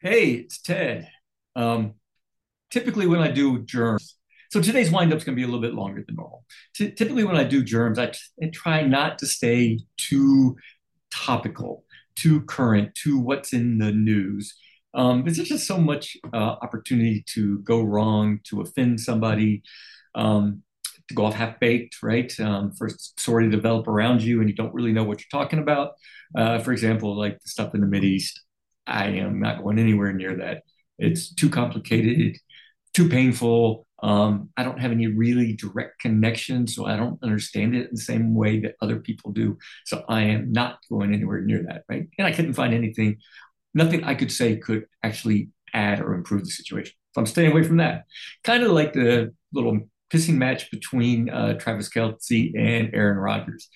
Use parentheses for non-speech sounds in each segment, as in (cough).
Hey, it's Ted. Um, typically, when I do germs, so today's windup is going to be a little bit longer than normal. T- typically, when I do germs, I, t- I try not to stay too topical, too current, to what's in the news. Um, there's just so much uh, opportunity to go wrong, to offend somebody, um, to go off half baked, right? Um, for story to develop around you and you don't really know what you're talking about. Uh, for example, like the stuff in the Mid East. I am not going anywhere near that. It's too complicated, too painful. Um, I don't have any really direct connection, so I don't understand it in the same way that other people do. So I am not going anywhere near that, right? And I couldn't find anything, nothing I could say could actually add or improve the situation. So I'm staying away from that. Kind of like the little pissing match between uh, Travis Kelce and Aaron Rodgers.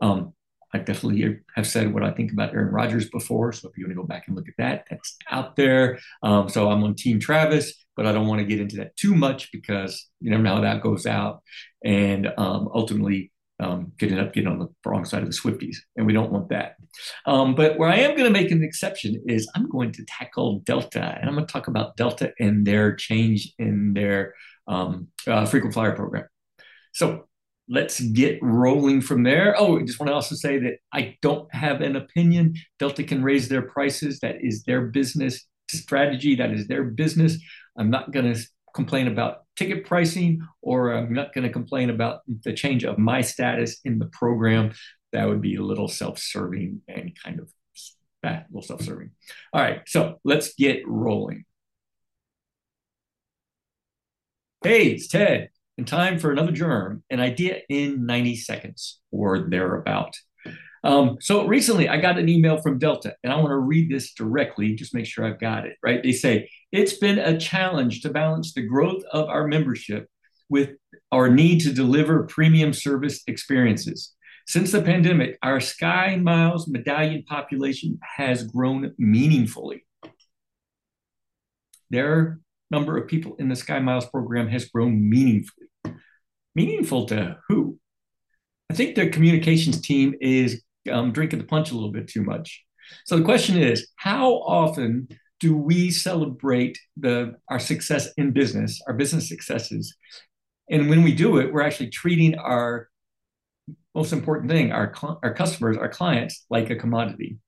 Um, I definitely have said what I think about Aaron Rodgers before. So if you want to go back and look at that, that's out there. Um, so I'm on Team Travis, but I don't want to get into that too much because you never know how that goes out. And um, ultimately, um, could end up getting on the wrong side of the Swifties, and we don't want that. Um, but where I am going to make an exception is I'm going to tackle Delta, and I'm going to talk about Delta and their change in their um, uh, frequent flyer program. So let's get rolling from there. Oh, I just want to also say that I don't have an opinion. Delta can raise their prices. That is their business strategy. That is their business. I'm not going to complain about ticket pricing or I'm not going to complain about the change of my status in the program. That would be a little self serving and kind of a little self serving. All right, so let's get rolling. Hey, it's Ted and time for another germ, an idea in 90 seconds or thereabout. Um, so recently I got an email from Delta, and I want to read this directly, just make sure I've got it right. They say, It's been a challenge to balance the growth of our membership with our need to deliver premium service experiences. Since the pandemic, our Sky Miles medallion population has grown meaningfully. Their number of people in the Sky Miles program has grown meaningfully meaningful to who? I think their communications team is um, drinking the punch a little bit too much. So the question is, how often do we celebrate the our success in business, our business successes? And when we do it, we're actually treating our most important thing, our our customers, our clients, like a commodity.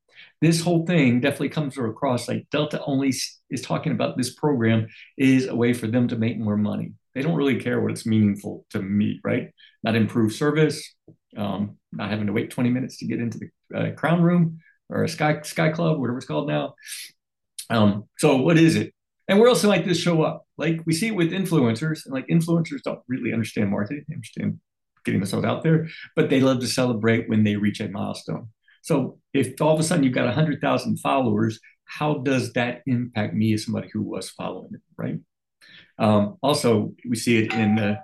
This whole thing definitely comes across like Delta only is talking about this program is a way for them to make more money they don't really care what it's meaningful to me, right? Not improve service, um, not having to wait 20 minutes to get into the uh, crown room or a sky sky club, whatever it's called now. Um, so what is it? And where else might this show up? Like we see it with influencers, and like influencers don't really understand marketing, they understand getting themselves out there, but they love to celebrate when they reach a milestone. So if all of a sudden you've got 100,000 followers, how does that impact me as somebody who was following it, right? Um, also, we see it in the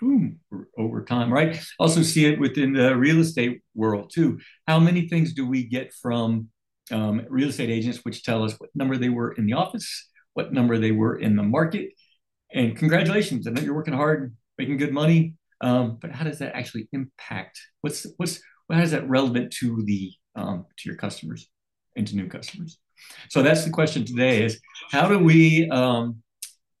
boom over time, right? Also see it within the real estate world too. How many things do we get from um, real estate agents which tell us what number they were in the office, what number they were in the market, and congratulations! I know you're working hard, making good money, um, but how does that actually impact? What's what's how is that relevant to the um, to your customers and to new customers? So that's the question today: is how do we um, (laughs)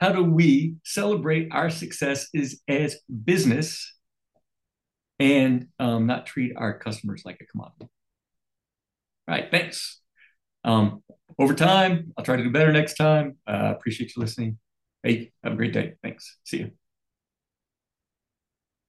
how do we celebrate our success as business and um, not treat our customers like a commodity? All right, thanks. Um, over time, I'll try to do better next time. Uh, appreciate you listening. Hey, have a great day. Thanks. See you.